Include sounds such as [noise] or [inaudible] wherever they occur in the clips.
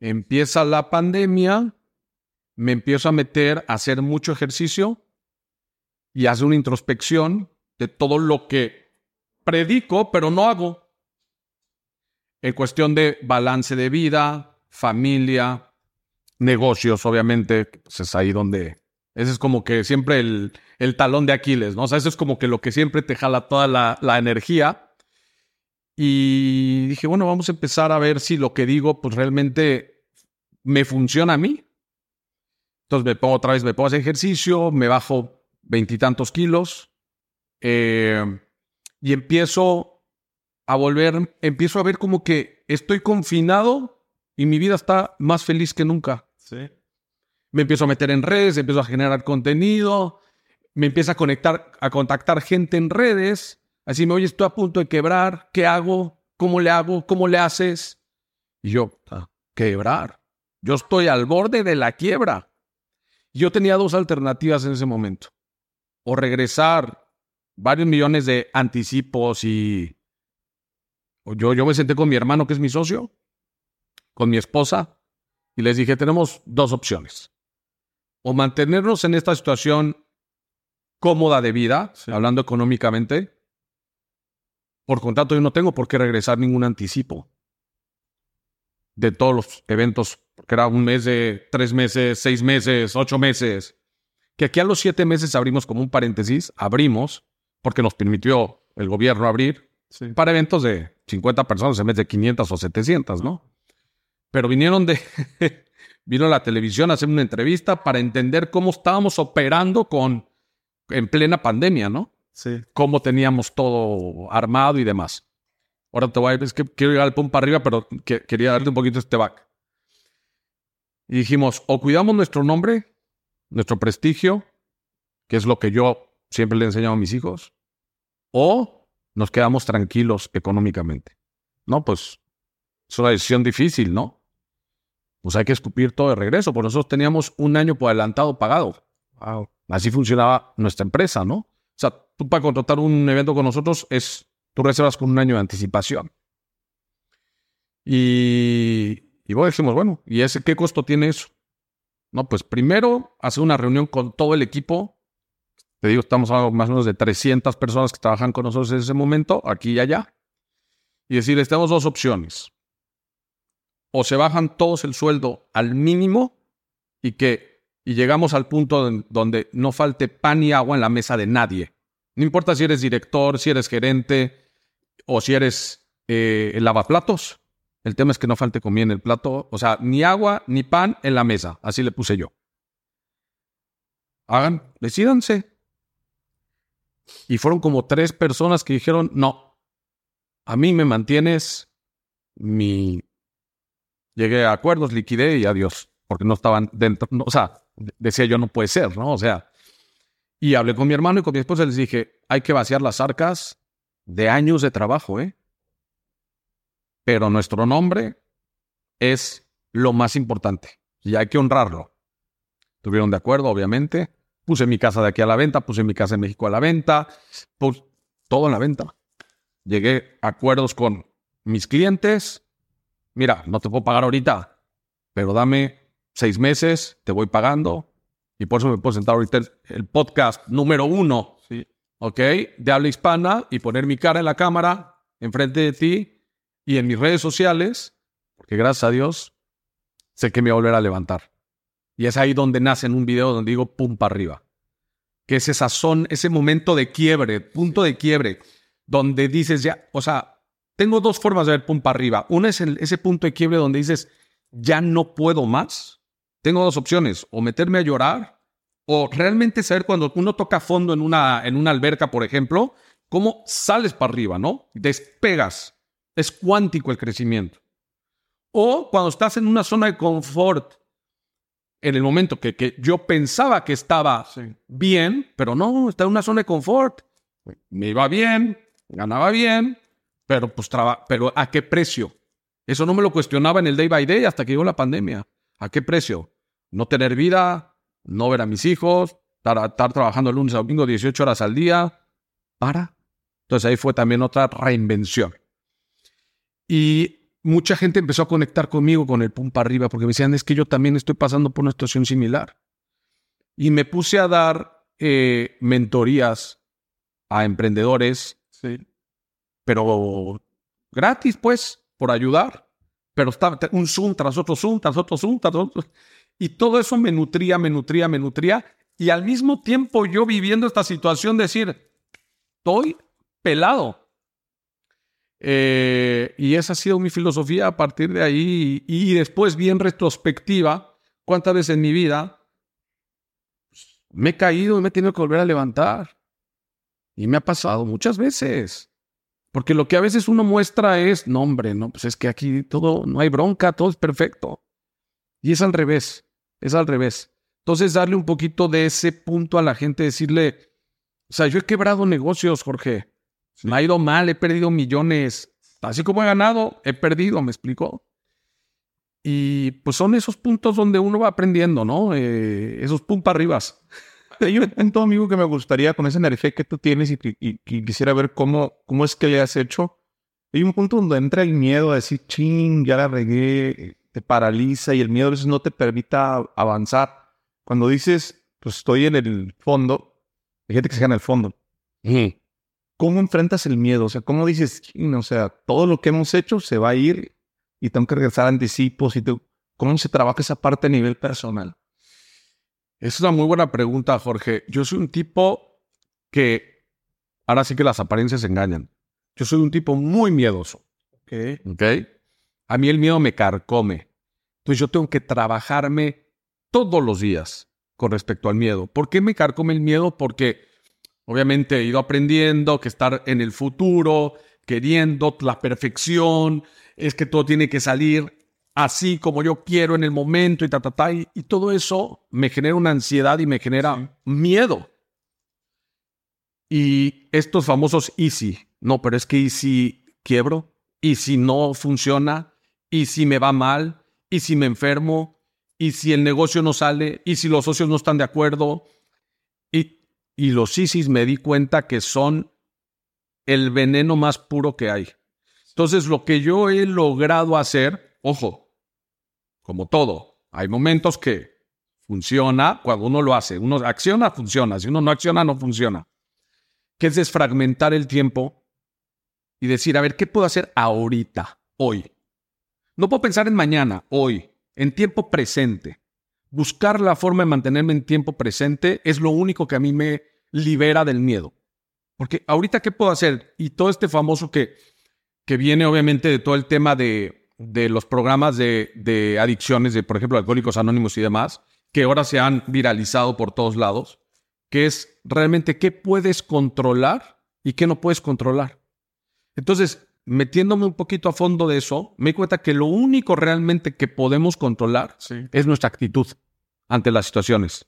Empieza la pandemia, me empiezo a meter a hacer mucho ejercicio y hacer una introspección de todo lo que predico, pero no hago. En cuestión de balance de vida, familia, negocios, obviamente, pues es ahí donde... Ese es como que siempre el, talón de Aquiles, ¿no? O sea, eso es como que lo que siempre te jala toda la energía. Y dije, bueno, vamos a empezar a ver si lo que digo, pues realmente me funciona a mí. Entonces me pongo otra vez, me pongo a hacer ejercicio, me bajo veintitantos kilos eh, y empiezo a volver, empiezo a ver como que estoy confinado y mi vida está más feliz que nunca. Sí. Me empiezo a meter en redes, empiezo a generar contenido, me empieza a conectar, a contactar gente en redes Así me, oye, estoy a punto de quebrar, ¿qué hago? ¿Cómo le hago? ¿Cómo le haces? Y yo, ah, quebrar. Yo estoy al borde de la quiebra. Yo tenía dos alternativas en ese momento. O regresar varios millones de anticipos y... Yo, yo me senté con mi hermano, que es mi socio, con mi esposa, y les dije, tenemos dos opciones. O mantenernos en esta situación cómoda de vida, hablando económicamente, por contrato yo no tengo por qué regresar ningún anticipo de todos los eventos, porque era un mes de tres meses, seis meses, ocho meses. Que aquí a los siete meses abrimos como un paréntesis, abrimos, porque nos permitió el gobierno abrir para eventos de 50 personas en vez de 500 o 700, ¿no? Pero vinieron de, [laughs] vino a la televisión a hacer una entrevista para entender cómo estábamos operando con, en plena pandemia, ¿no? Sí. cómo teníamos todo armado y demás. Ahora te voy a es que quiero llegar al punto para arriba, pero que, quería darte un poquito este back. Y dijimos, o cuidamos nuestro nombre, nuestro prestigio, que es lo que yo siempre le he enseñado a mis hijos, o nos quedamos tranquilos económicamente. No, pues es una decisión difícil, ¿no? Pues hay que escupir todo de regreso, porque nosotros teníamos un año por adelantado pagado. Así funcionaba nuestra empresa, ¿no? Tú para contratar un evento con nosotros es, tú reservas con un año de anticipación. Y, y bueno, dijimos, bueno, ¿y ese qué costo tiene eso? No, pues primero hacer una reunión con todo el equipo. Te digo, estamos hablando más o menos de 300 personas que trabajan con nosotros en ese momento, aquí y allá. Y decirles, tenemos dos opciones. O se bajan todos el sueldo al mínimo y que y llegamos al punto donde no falte pan ni agua en la mesa de nadie. No importa si eres director, si eres gerente o si eres eh, lavaplatos. El tema es que no falte comida en el plato. O sea, ni agua ni pan en la mesa. Así le puse yo. Hagan, decídanse. Y fueron como tres personas que dijeron, no, a mí me mantienes mi... Llegué a acuerdos, liquidé y adiós, porque no estaban dentro, o sea, decía yo, no puede ser, ¿no? O sea, y hablé con mi hermano y con mi esposa y les dije, hay que vaciar las arcas de años de trabajo, ¿eh? Pero nuestro nombre es lo más importante y hay que honrarlo. Tuvieron de acuerdo, obviamente. Puse mi casa de aquí a la venta, puse mi casa en México a la venta, pues todo en la venta. Llegué a acuerdos con mis clientes. Mira, no te puedo pagar ahorita, pero dame seis meses, te voy pagando. Y por eso me puedo sentar ahorita el podcast número uno, Sí. ¿ok? De habla hispana y poner mi cara en la cámara, enfrente de ti y en mis redes sociales, porque gracias a Dios sé que me voy a volver a levantar. Y es ahí donde nace en un video donde digo pum para arriba. Que es esa son, ese momento de quiebre, punto de quiebre, donde dices ya, o sea, tengo dos formas de ver pum para arriba. Una es el- ese punto de quiebre donde dices, ya no puedo más. Tengo dos opciones, o meterme a llorar, o realmente saber cuando uno toca fondo en una, en una alberca, por ejemplo, cómo sales para arriba, ¿no? Despegas. Es cuántico el crecimiento. O cuando estás en una zona de confort, en el momento que, que yo pensaba que estaba bien, pero no, está en una zona de confort. Me iba bien, ganaba bien, pero pues traba pero ¿a qué precio? Eso no me lo cuestionaba en el day by day hasta que llegó la pandemia. ¿A qué precio? No tener vida, no ver a mis hijos, estar, estar trabajando el lunes a domingo 18 horas al día. ¿Para? Entonces ahí fue también otra reinvención. Y mucha gente empezó a conectar conmigo con el pum para arriba porque me decían, es que yo también estoy pasando por una situación similar. Y me puse a dar eh, mentorías a emprendedores, sí. pero gratis, pues, por ayudar. Pero estaba un Zoom tras otro Zoom, tras otro Zoom, tras otro. Y todo eso me nutría, me nutría, me nutría. Y al mismo tiempo yo viviendo esta situación, decir, estoy pelado. Eh, y esa ha sido mi filosofía a partir de ahí. Y, después, bien retrospectiva, cuántas veces en mi vida me he caído y me he tenido que volver a levantar. Y me ha pasado muchas veces. Porque lo que a veces uno muestra es, no hombre, no, pues es que aquí todo, no hay bronca, todo es perfecto. Y es al revés, es al revés. Entonces darle un poquito de ese punto a la gente, decirle, o sea, yo he quebrado negocios, Jorge. Me ha ido mal, he perdido millones. Así como he ganado, he perdido, me explicó. Y pues son esos puntos donde uno va aprendiendo, ¿no? Eh, esos puntos arriba. [laughs] Hay un todo amigo, que me gustaría, con esa energía que tú tienes y, quisiera ver cómo, cómo es que le has hecho. Hay un punto donde entra el miedo a decir, ching, ya la regué, te paraliza y el miedo a veces no te permita avanzar. Cuando dices, pues estoy en el fondo, hay gente que se en el fondo. ¿Cómo enfrentas el miedo? O sea, ¿cómo dices, o sea, todo lo que hemos hecho se va a ir y tengo que regresar a anticipos y ¿cómo se trabaja esa parte a nivel personal? Es una muy buena pregunta, Jorge. Yo soy un tipo que, ahora sí que las apariencias engañan. Yo soy un tipo muy miedoso. Ok. Ok. A mí el miedo me carcome. Entonces yo tengo que trabajarme todos los días con respecto al miedo. ¿Por qué me carcome el miedo? Porque obviamente he ido aprendiendo que estar en el futuro, queriendo la perfección, es que todo tiene que salir así como yo quiero en el momento y ta, ta, ta. Y, todo eso me genera una ansiedad y me genera miedo. Y estos famosos easy, no, pero es que y si quiebro, y si no funciona, y si me va mal, y si me enfermo, y si el negocio no sale, y si los socios no están de acuerdo. Y, y los ISIS me di cuenta que son el veneno más puro que hay. Entonces, lo que yo he logrado hacer, ojo, como todo, hay momentos que funciona cuando uno lo hace. Uno acciona, funciona. Si uno no acciona, no funciona. Que es desfragmentar el tiempo y decir, a ver, ¿qué puedo hacer ahorita, hoy? No puedo pensar en mañana, hoy, en tiempo presente. Buscar la forma de mantenerme en tiempo presente es lo único que a mí me libera del miedo. Porque ahorita, ¿qué puedo hacer? Y todo este famoso que, que viene obviamente de todo el tema de de los programas de, adicciones, de por ejemplo Alcohólicos Anónimos y demás, que ahora se han viralizado por todos lados, que es realmente qué puedes controlar y qué no puedes controlar. Entonces, metiéndome un poquito a fondo de eso, me di cuenta que lo único realmente que podemos controlar es nuestra actitud ante las situaciones.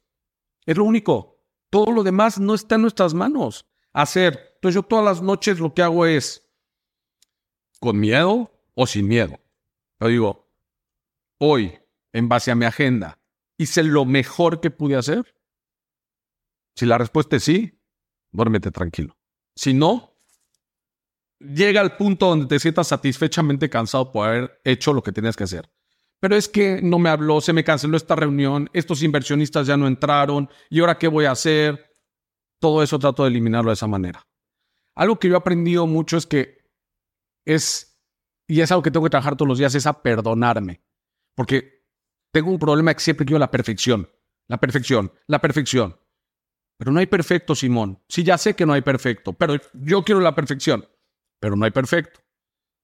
Es lo único. Todo lo demás no está en nuestras manos. Hacer. Entonces yo todas las noches lo que hago es, con miedo o sin miedo, yo digo, hoy, en base a mi agenda, hice lo mejor que pude hacer. Si la respuesta es sí, duérmete tranquilo. Si no, llega al punto donde te sientas satisfechamente cansado por haber hecho lo que tenías que hacer. Pero es que no me habló, se me canceló esta reunión, estos inversionistas ya no entraron, ¿y ahora qué voy a hacer? Todo eso trato de eliminarlo de esa manera. Algo que yo he aprendido mucho es que es y es algo que tengo que trabajar todos los días, es a perdonarme. Porque tengo un problema que siempre quiero la perfección. La perfección, la perfección. Pero no hay perfecto, Simón. Sí, ya sé que no hay perfecto, pero yo quiero la perfección. Pero no hay perfecto.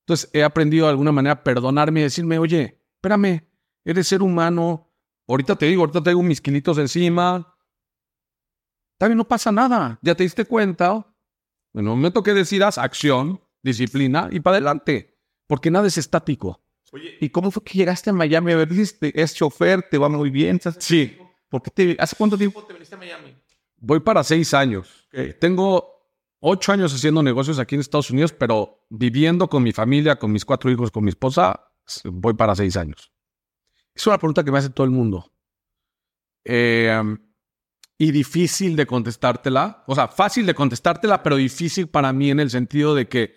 Entonces he aprendido de alguna manera a perdonarme y decirme, oye, espérame, eres ser humano. Ahorita te digo, ahorita tengo mis kilitos encima. También no pasa nada. Ya te diste cuenta. En el momento que decidas, acción, disciplina y para adelante porque nada es estático. Oye, ¿y cómo fue que llegaste a Miami? A ver, dices, es chofer, te va muy bien. Sí. ¿Por qué te, ¿Hace cuánto tiempo te viniste a Miami? Voy para seis años. Tengo ocho años haciendo negocios aquí en Estados Unidos, pero viviendo con mi familia, con mis cuatro hijos, con mi esposa, voy para seis años. Es una pregunta que me hace todo el mundo. Eh, y difícil de contestártela. O sea, fácil de contestártela, pero difícil para mí en el sentido de que,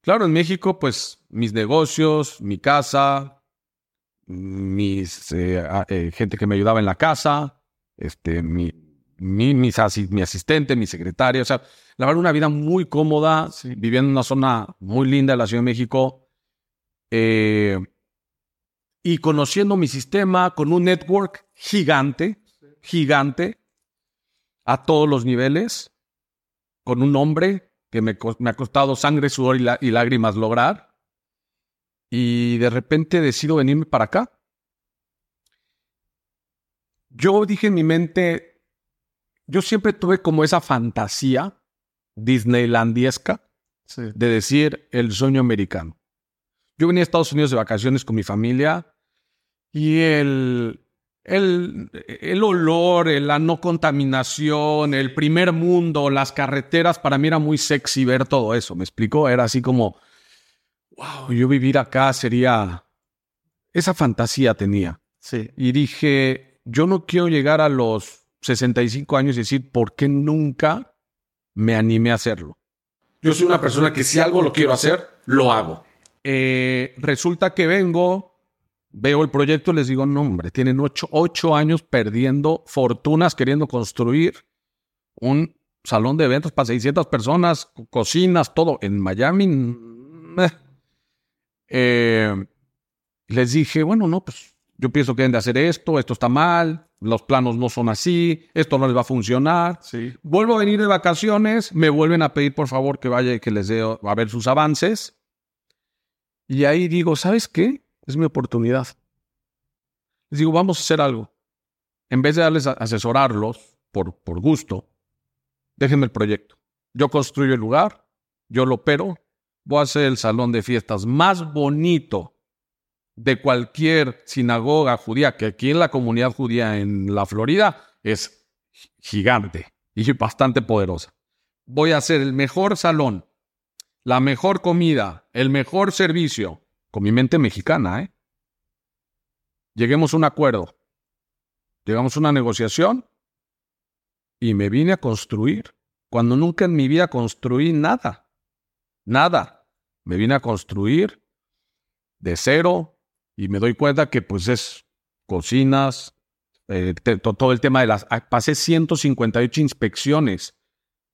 claro, en México, pues mis negocios, mi casa, mis eh, eh, gente que me ayudaba en la casa, este, mi, mi, mi asistente, mi secretario. O sea, la verdad, una vida muy cómoda, viviendo en una zona muy linda de la Ciudad de México. Eh, y conociendo mi sistema con un network gigante, gigante, a todos los niveles, con un nombre que me, ha costado sangre, sudor y, lágrimas lograr. Y de repente decido venirme para acá. Yo dije en mi mente, yo siempre tuve como esa fantasía disneylandiesca de decir el sueño americano. Yo venía a Estados Unidos de vacaciones con mi familia y el, el, el olor, la no contaminación, el primer mundo, las carreteras, para mí era muy sexy ver todo eso, ¿me explicó? Era así como, wow, yo vivir acá sería... Esa fantasía tenía. Sí. Y dije, yo no quiero llegar a los 65 años y decir, ¿por qué nunca me animé a hacerlo? Yo soy una persona que si algo lo quiero hacer, lo hago. Eh, resulta que vengo veo el proyecto y les digo, no, hombre, tienen ocho, años perdiendo fortunas queriendo construir un salón de eventos para 600 personas, cocinas, todo en Miami. Eh, les dije, bueno, no, pues yo pienso que deben de hacer esto, esto está mal, los planos no son así, esto no les va a funcionar. Sí. Vuelvo a venir de vacaciones, me vuelven a pedir por favor que vaya y que les dé a ver sus avances. Y ahí digo, ¿sabes qué? Es mi oportunidad. Les digo, vamos a hacer algo. En vez de darles a asesorarlos por, por gusto, déjenme el proyecto. Yo construyo el lugar, yo lo opero, voy a hacer el salón de fiestas más bonito de cualquier sinagoga judía, que aquí en la comunidad judía en la Florida es gigante y bastante poderosa. Voy a hacer el mejor salón, la mejor comida, el mejor servicio, con mi mente mexicana, ¿eh? Lleguemos a un acuerdo, llegamos a una negociación y me vine a construir cuando nunca en mi vida construí nada, nada. Me vine a construir de cero y me doy cuenta que pues es cocinas, eh, todo el tema de las... Ah, pasé 158 inspecciones,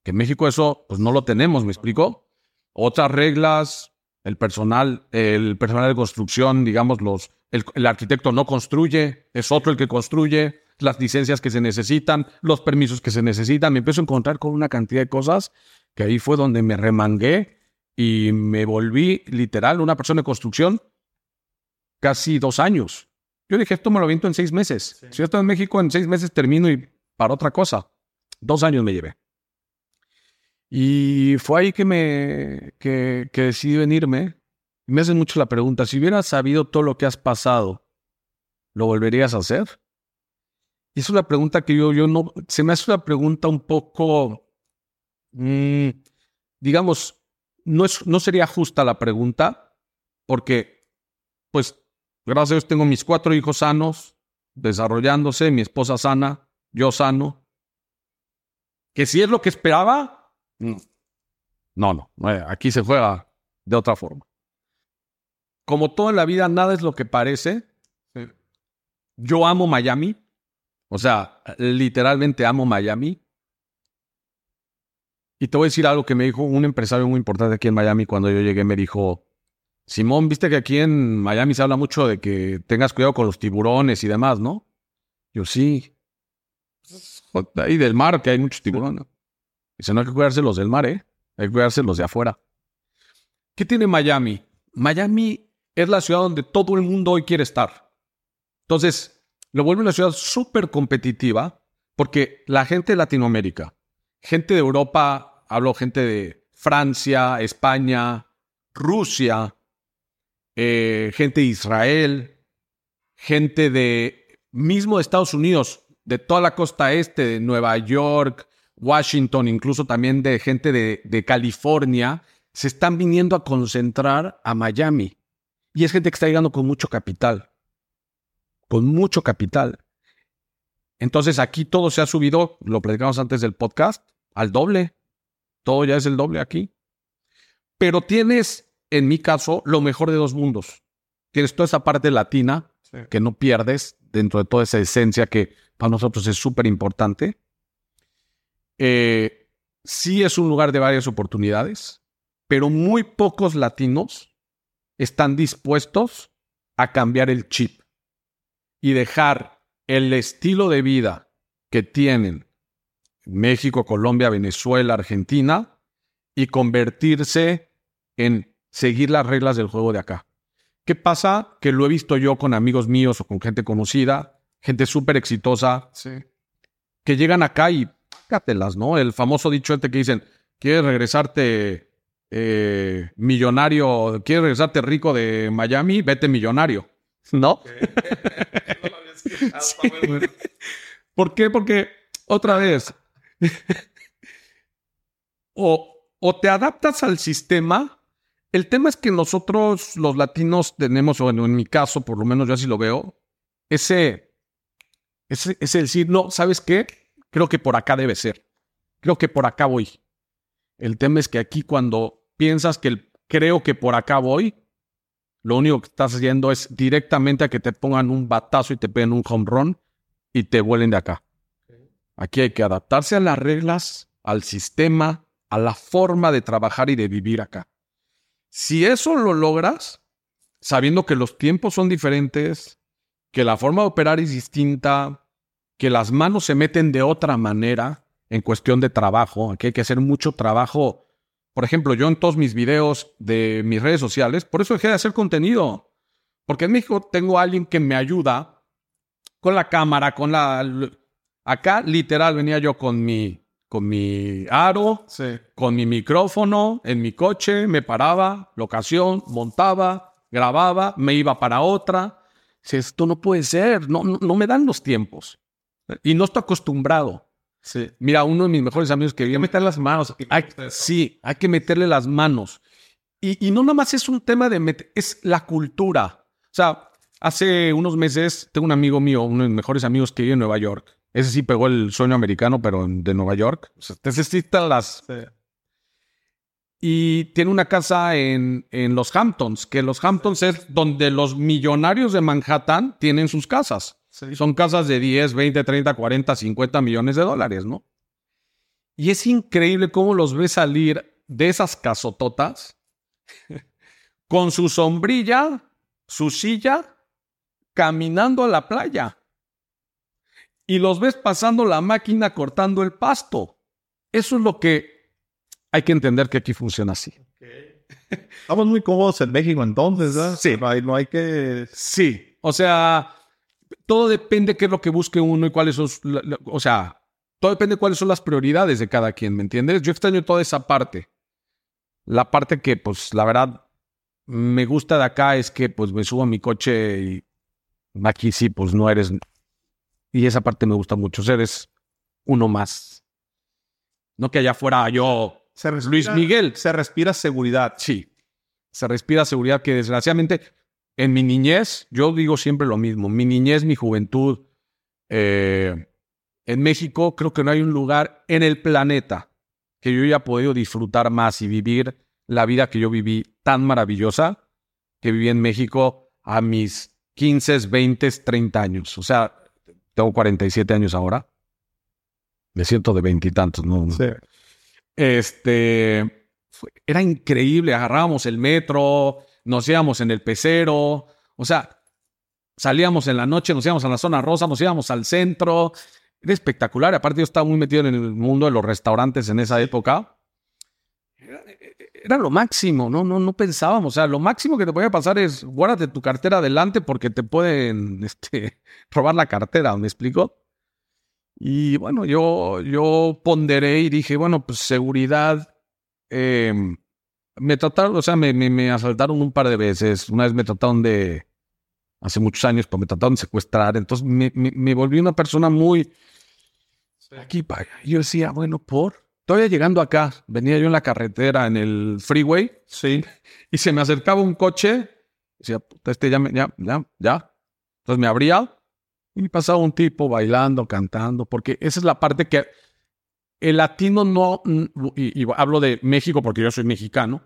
que en México eso pues no lo tenemos, ¿me explico? Otras reglas, el personal, el personal de construcción, digamos, los, el, arquitecto no construye, es otro el que construye, las licencias que se necesitan, los permisos que se necesitan. Me empiezo a encontrar con una cantidad de cosas que ahí fue donde me remangué y me volví literal una persona de construcción casi dos años. Yo dije, esto me lo viento en seis meses. Si yo estoy en México, en seis meses termino y para otra cosa. Dos años me llevé. Y fue ahí que me que, decidí venirme. me hacen mucho la pregunta, si hubieras sabido todo lo que has pasado, ¿lo volverías a hacer? Y es una pregunta que yo, yo no, se me hace una pregunta un poco, mm, digamos, no, es, no sería justa la pregunta, porque, pues, gracias a Dios tengo mis cuatro hijos sanos, desarrollándose, mi esposa sana, yo sano. Que si es lo que esperaba, no, no, eh, aquí se juega de otra forma. Como todo en la vida, nada es lo que parece. Yo amo Miami. O sea, literalmente amo Miami. Y te voy a decir algo que me dijo un empresario muy importante aquí en Miami cuando yo llegué. Me dijo, Simón, viste que aquí en Miami se habla mucho de que tengas cuidado con los tiburones y demás, ¿no? Yo sí. Ahí del mar que hay muchos tiburones. Dice, no hay que cuidarse los del mar, ¿eh? Hay que cuidarse los de afuera. ¿Qué tiene Miami? Miami es la ciudad donde todo el mundo hoy quiere estar. Entonces, lo vuelve una ciudad súper competitiva porque la gente de Latinoamérica, gente de Europa, hablo gente de Francia, España, Rusia, eh, gente de Israel, gente de mismo de Estados Unidos, de toda la costa este, de Nueva York, Washington, incluso también de gente de, de California, se están viniendo a concentrar a Miami. Y es gente que está llegando con mucho capital. Con mucho capital. Entonces aquí todo se ha subido, lo platicamos antes del podcast, al doble. Todo ya es el doble aquí. Pero tienes, en mi caso, lo mejor de dos mundos. Tienes toda esa parte latina que no pierdes dentro de toda esa esencia que para nosotros es súper importante. Eh, sí es un lugar de varias oportunidades, pero muy pocos latinos están dispuestos a cambiar el chip y dejar el estilo de vida que tienen México, Colombia, Venezuela, Argentina y convertirse en seguir las reglas del juego de acá. ¿Qué pasa? Que lo he visto yo con amigos míos o con gente conocida, gente súper exitosa, que llegan acá y pácatelas, ¿no? El famoso dicho este que dicen, ¿quieres regresarte eh, millonario, quieres regresarte rico de Miami? Vete millonario, ¿no? [laughs] [laughs] ¿Por qué? Porque, otra vez, [laughs] o, o te adaptas al sistema el tema es que nosotros, los latinos, tenemos, o en, mi caso, por lo menos yo así lo veo, ese, ese, ese decir, no, ¿sabes qué? Creo que por acá debe ser. Creo que por acá voy. El tema es que aquí cuando piensas que el, creo que por acá voy, lo único que estás haciendo es directamente a que te pongan un batazo y te peguen un home run y te vuelen de acá. Aquí hay que adaptarse a las reglas, al sistema, a la forma de trabajar y de vivir acá. Si eso lo logras, sabiendo que los tiempos son diferentes, que la forma de operar es distinta, que las manos se meten de otra manera en cuestión de trabajo, aquí hay que hacer mucho trabajo. Por ejemplo, yo en todos mis videos de mis redes sociales, por eso dejé de hacer contenido, porque en México tengo a alguien que me ayuda con la cámara, con la... Acá literal venía yo con mi con mi aro, con mi micrófono en mi coche, me paraba, locación, montaba, grababa, me iba para otra. Si esto no puede ser, no, no, me dan los tiempos. Y no estoy acostumbrado. Sí. Mira, uno de mis mejores amigos que... Hay que meter las manos. sí, hay que meterle las manos. Y, y no nada más es un tema de meter, es la cultura. O sea, hace unos meses tengo un amigo mío, uno de mis mejores amigos que vive en Nueva York. Ese sí pegó el sueño americano, pero de Nueva York. O sea, necesitan las. Y tiene una casa en, en los Hamptons, que los Hamptons es donde los millonarios de Manhattan tienen sus casas. Son casas de 10, 20, 30, 40, 50 millones de dólares, ¿no? Y es increíble cómo los ve salir de esas casototas [laughs] con su sombrilla, su silla, caminando a la playa y los ves pasando la máquina cortando el pasto. Eso es lo que hay que entender que aquí funciona así. [laughs] Estamos muy cómodos en México entonces, ¿verdad? Sí. No hay, que... Sí, o sea, todo depende qué es lo que busque uno y cuáles son, o sea, todo depende de cuáles son las prioridades de cada quien, ¿me entiendes? Yo extraño toda esa parte. La parte que, pues, la verdad, me gusta de acá es que, pues, me subo a mi coche y aquí sí, pues, no eres y esa parte me gusta mucho. Ser es uno más. No que allá fuera yo, Luis Miguel. Se respira seguridad. Sí. Se respira seguridad que desgraciadamente en mi niñez, yo digo siempre lo mismo. Mi niñez, mi juventud. Eh, en México creo que no hay un lugar en el planeta que yo haya podido disfrutar más y vivir la vida que yo viví tan maravillosa que viví en México a mis 15, 20, 30 años. O sea, tengo 47 años ahora. Me siento de veintitantos, ¿no? Sí. Este, era increíble. Agarrábamos el metro, nos íbamos en el pecero. O sea, salíamos en la noche, nos íbamos a la zona rosa, nos íbamos al centro. Era espectacular. Aparte, yo estaba muy metido en el mundo de los restaurantes en esa época. Era, lo máximo, ¿no? No, no pensábamos. O sea, lo máximo que te podía pasar es guárdate tu cartera adelante porque te pueden [laughs] este, robar la cartera, ¿me explico? Y bueno, yo, yo ponderé y dije, bueno, pues seguridad, em, me trataron, o sea, me, me, me asaltaron un par de veces. Una vez me trataron de, hace muchos años, pues me trataron de secuestrar. Entonces me, me, volví una persona muy aquí para Yo decía, bueno, por. Todavía llegando acá, venía yo en la carretera, en el freeway, Sí. y se me acercaba un coche. Decía, puta, este ya, me- ya, ya, ya. Entonces me abría y pasaba un tipo bailando, cantando, porque esa es la parte que el latino no, y, y hablo de México porque yo soy mexicano.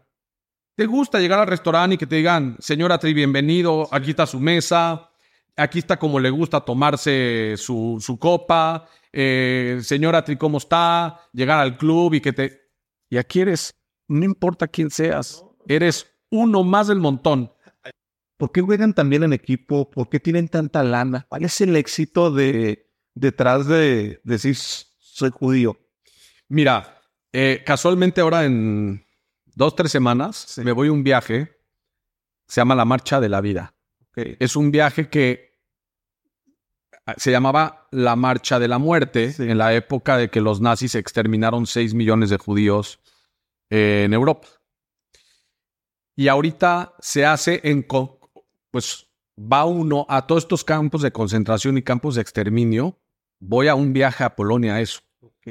¿Te gusta llegar al restaurante y que te digan, señora Tri, bienvenido, aquí está su mesa, aquí está como le gusta tomarse su, su copa, eh, señora Tri, ¿cómo está? Llegar al club y que te... Y aquí eres, no importa quién seas, eres uno más del montón. ¿Por qué juegan también en equipo? ¿Por qué tienen tanta lana? ¿Cuál es el éxito de detrás de decir soy judío? Mira, eh, casualmente ahora en dos, tres semanas Sí. me voy a un viaje, se llama la Marcha de la Vida. Es un viaje que ah, se llamaba la Marcha de la Muerte Sí. en la época de que los nazis exterminaron 6 millones de judíos eh, en Europa. Y ahorita se hace en, pues va uno a todos estos campos de concentración y campos de exterminio. Voy a un viaje a Polonia a eso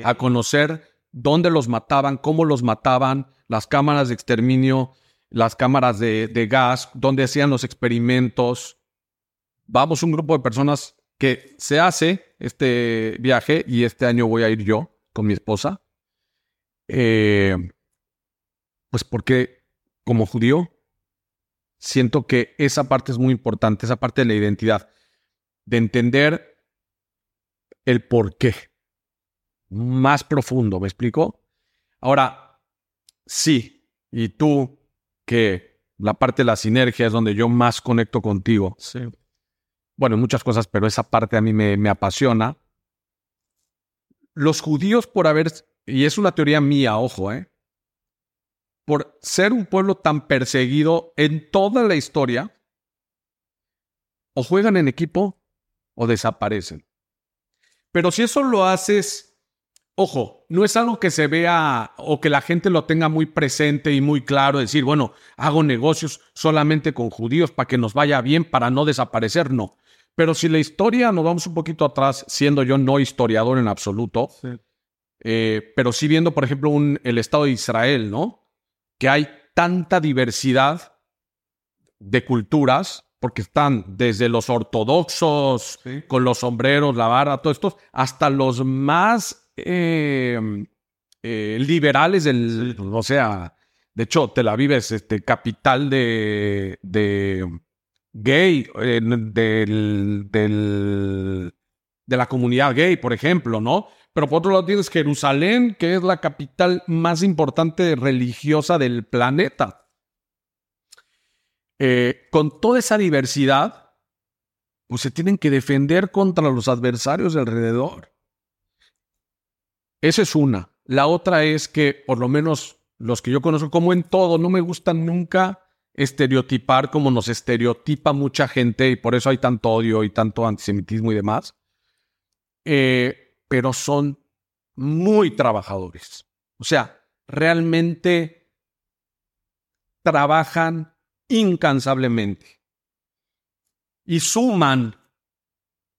a conocer dónde los mataban, cómo los mataban, las cámaras de exterminio, las cámaras de, de gas, dónde hacían los experimentos. Vamos un grupo de personas que se hace este viaje y este año voy a ir yo con mi esposa. Eh, pues porque como judío siento que esa parte es muy importante, esa parte de la identidad, de entender el por qué más profundo, ¿me explico? Ahora, sí, y tú, que la parte de la sinergia es donde yo más conecto contigo. Sí. Bueno, muchas cosas, pero esa parte a mí me, me apasiona. Los judíos por haber, y es una teoría mía, ojo, ¿eh? Por ser un pueblo tan perseguido en toda la historia, o juegan en equipo o desaparecen. Pero si eso lo haces, ojo, no es algo que se vea o que la gente lo tenga muy presente y muy claro, decir, bueno, hago negocios solamente con judíos para que nos vaya bien, para no desaparecer, no. Pero si la historia, nos vamos un poquito atrás, siendo yo no historiador en absoluto, Sí. eh, pero sí viendo, por ejemplo, un- el Estado de Israel, ¿no? Que hay tanta diversidad de culturas, porque están desde los ortodoxos, Sí. con los sombreros, la barra, todos estos, hasta los más eh, eh, liberales del, o sea, de hecho, Tel Aviv es este, capital de, de gay, eh, del, del, de la comunidad gay, por ejemplo, ¿no? Pero por otro lado tienes Jerusalén, que es la capital más importante religiosa del planeta. Eh, con toda esa diversidad, pues se tienen que defender contra los adversarios de alrededor. Esa es una. La otra es que, por lo menos los que yo conozco, como en todo, no me gusta nunca estereotipar como nos estereotipa mucha gente y por eso hay tanto odio y tanto antisemitismo y demás. Eh, pero son muy trabajadores. O sea, realmente trabajan incansablemente y suman,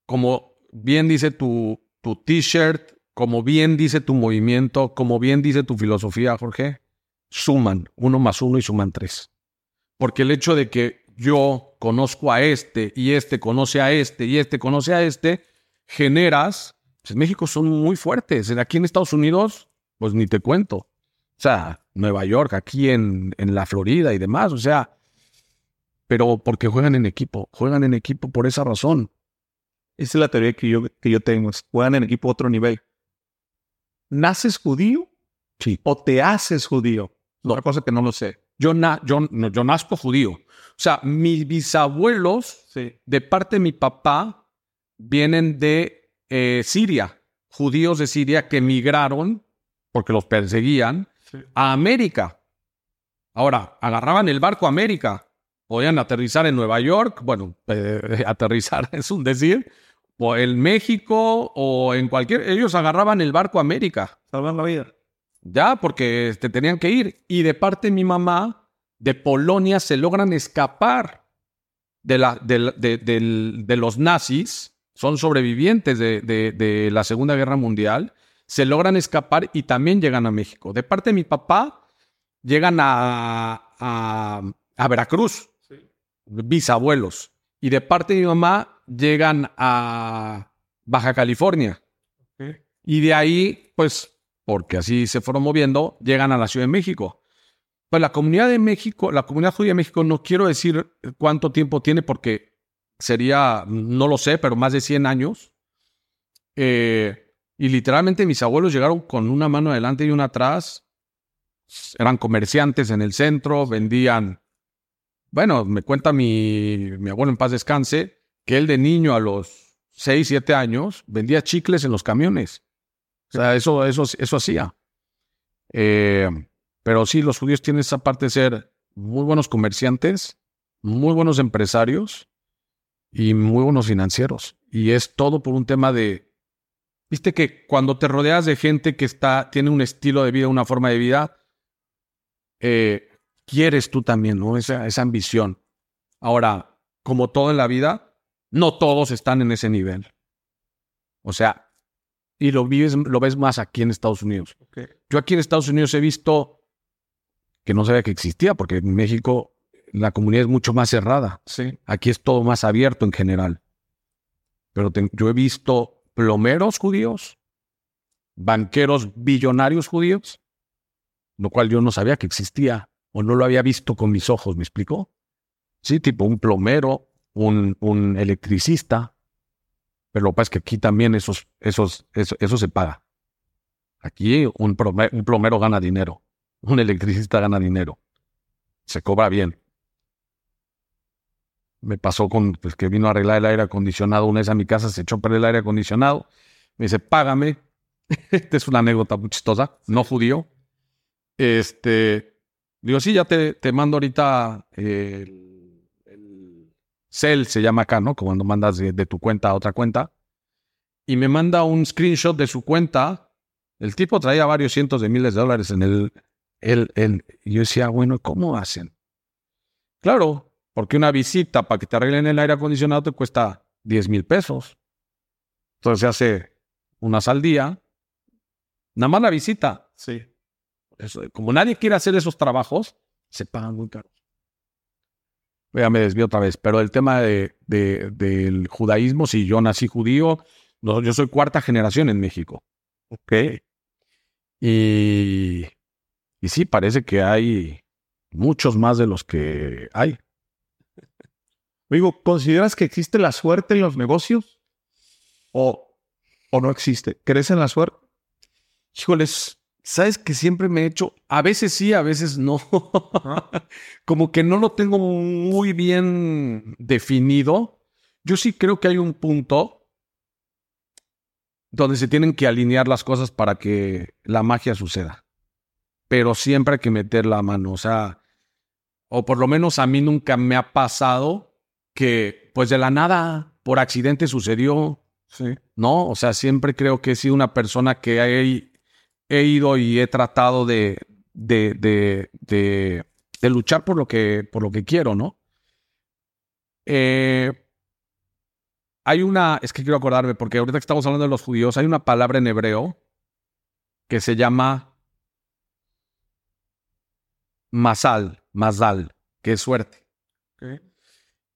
como bien dice tu, tu t-shirt, como bien dice tu movimiento, como bien dice tu filosofía, Jorge, suman uno más uno y suman tres. Porque el hecho de que yo conozco a este y este conoce a este y este conoce a este, generas, pues en México son muy fuertes. Aquí en Estados Unidos, pues ni te cuento. O sea, Nueva York, aquí en, en la Florida y demás. O sea, pero porque juegan en equipo, juegan en equipo por esa razón. Esa es la teoría que yo, que yo tengo. Juegan en equipo a otro nivel. ¿Naces judío Sí. o te haces judío? Otra cosa que no lo sé. Yo, na- yo, no, yo nazco judío. O sea, mis bisabuelos, Sí. de parte de mi papá, vienen de eh, Siria, judíos de Siria que emigraron, porque los perseguían, a América. Ahora, agarraban el barco a América. Podían aterrizar en Nueva York. Bueno, eh, [laughs] aterrizar es un decir. O en México o en cualquier... Ellos agarraban el barco a América. Salvan la vida. Ya, porque te tenían que ir. Y de parte de mi mamá, de Polonia, se logran escapar de, la, de, de, de los nazis. Son sobrevivientes de, la Segunda Guerra Mundial. Se logran escapar y también llegan a México. De parte de mi papá, llegan a, a, a Veracruz. Bisabuelos. Y de parte de mi mamá, llegan a Baja California. Y de ahí, pues, porque así se fueron moviendo, llegan a la Ciudad de México. Pues la comunidad de México, la comunidad judía de México, no quiero decir cuánto tiempo tiene porque sería, no lo sé, pero más de 100 años. Eh, y literalmente mis abuelos llegaron con una mano adelante y una atrás. Eran comerciantes en el centro, vendían. Bueno, me cuenta mi, abuelo en paz descanse que él de niño a los 6, 7 años vendía chicles en los camiones. O sea, eso, eso, eso hacía. Eh, pero sí, los judíos tienen esa parte de ser muy buenos comerciantes, muy buenos empresarios y muy buenos financieros. Y es todo por un tema de, viste que cuando te rodeas de gente que está, tiene un estilo de vida, una forma de vida, eh, quieres tú también, ¿no? Esa, esa ambición. Ahora, como todo en la vida, no todos están en ese nivel. O sea, y lo vives, lo ves más aquí en Estados Unidos. Yo aquí en Estados Unidos he visto que no sabía que existía, porque en México la comunidad es mucho más cerrada. Sí. Aquí es todo más abierto en general. Pero yo he visto plomeros judíos, banqueros billonarios judíos, lo cual yo no sabía que existía o no lo había visto con mis ojos, ¿me explicó? Sí, tipo un plomero, un, un electricista, pero lo que pasa es que aquí también esos, esos, eso, se paga. Aquí un un plomero gana dinero, un electricista gana dinero, se cobra bien. Me pasó con pues, que vino a arreglar el aire acondicionado una vez a mi casa, se echó por el aire acondicionado, me dice, págame. [laughs] Esta es una anécdota muy chistosa, no judío. Este, digo, sí, ya te, te mando ahorita el Cell se llama acá, ¿no? Cuando mandas de, tu cuenta a otra cuenta. Y me manda un screenshot de su cuenta. El tipo traía varios cientos de miles de dólares en el, el, el. Yo decía, bueno, ¿cómo hacen? Claro, porque una visita para que te arreglen el aire acondicionado te cuesta 10 mil pesos. Entonces se hace unas al día. Nada más la visita. Sí. Como nadie quiere hacer esos trabajos, se pagan muy caros ya me desvío otra vez, pero el tema de, del judaísmo, si yo nací judío, yo soy cuarta generación en México. Ok. Y, y sí, parece que hay muchos más de los que hay. Amigo, ¿consideras que existe la suerte en los negocios? ¿O, o no existe? ¿Crees en la suerte? Híjoles, sabes que siempre me he hecho, a veces sí, a veces no. [laughs] Como que no lo tengo muy bien definido. Yo sí creo que hay un punto donde se tienen que alinear las cosas para que la magia suceda. Pero siempre hay que meter la mano, o sea, o por lo menos a mí nunca me ha pasado que pues de la nada, por accidente sucedió. Sí. ¿No? O sea, siempre creo que he sido una persona que hay he ido y he tratado de, de, de, de, luchar por lo, que, por lo que quiero, ¿no? Eh, hay una, es que quiero acordarme, porque ahorita que estamos hablando de los judíos, hay una palabra en hebreo que se llama masal, masal, que es suerte.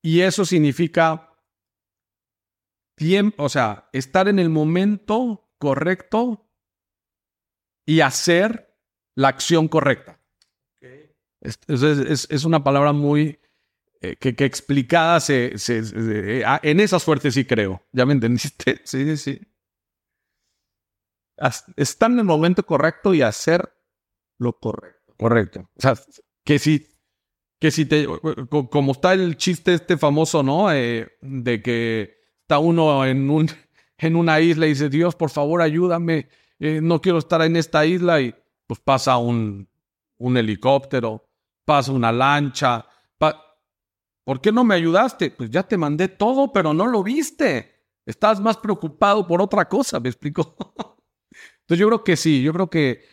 Y eso significa tiempo, o sea, estar en el momento correcto y hacer la acción correcta. Es, es, una palabra muy eh, que, que, explicada se, eh, ah, en esa suerte sí creo. ¿Ya me entendiste? [laughs] Sí, sí, sí. Estar en el momento correcto y hacer lo correcto. Correcto. O sea, que si, que si te, como está el chiste este famoso, ¿no? Eh, de que está uno en un, en una isla y dice, Dios, por favor, ayúdame eh, no quiero estar en esta isla y pues pasa un, un helicóptero, pasa una lancha. ¿Por qué no me ayudaste? Pues ya te mandé todo, pero no lo viste. Estás más preocupado por otra cosa, me explico. [laughs] Entonces yo creo que sí, yo creo que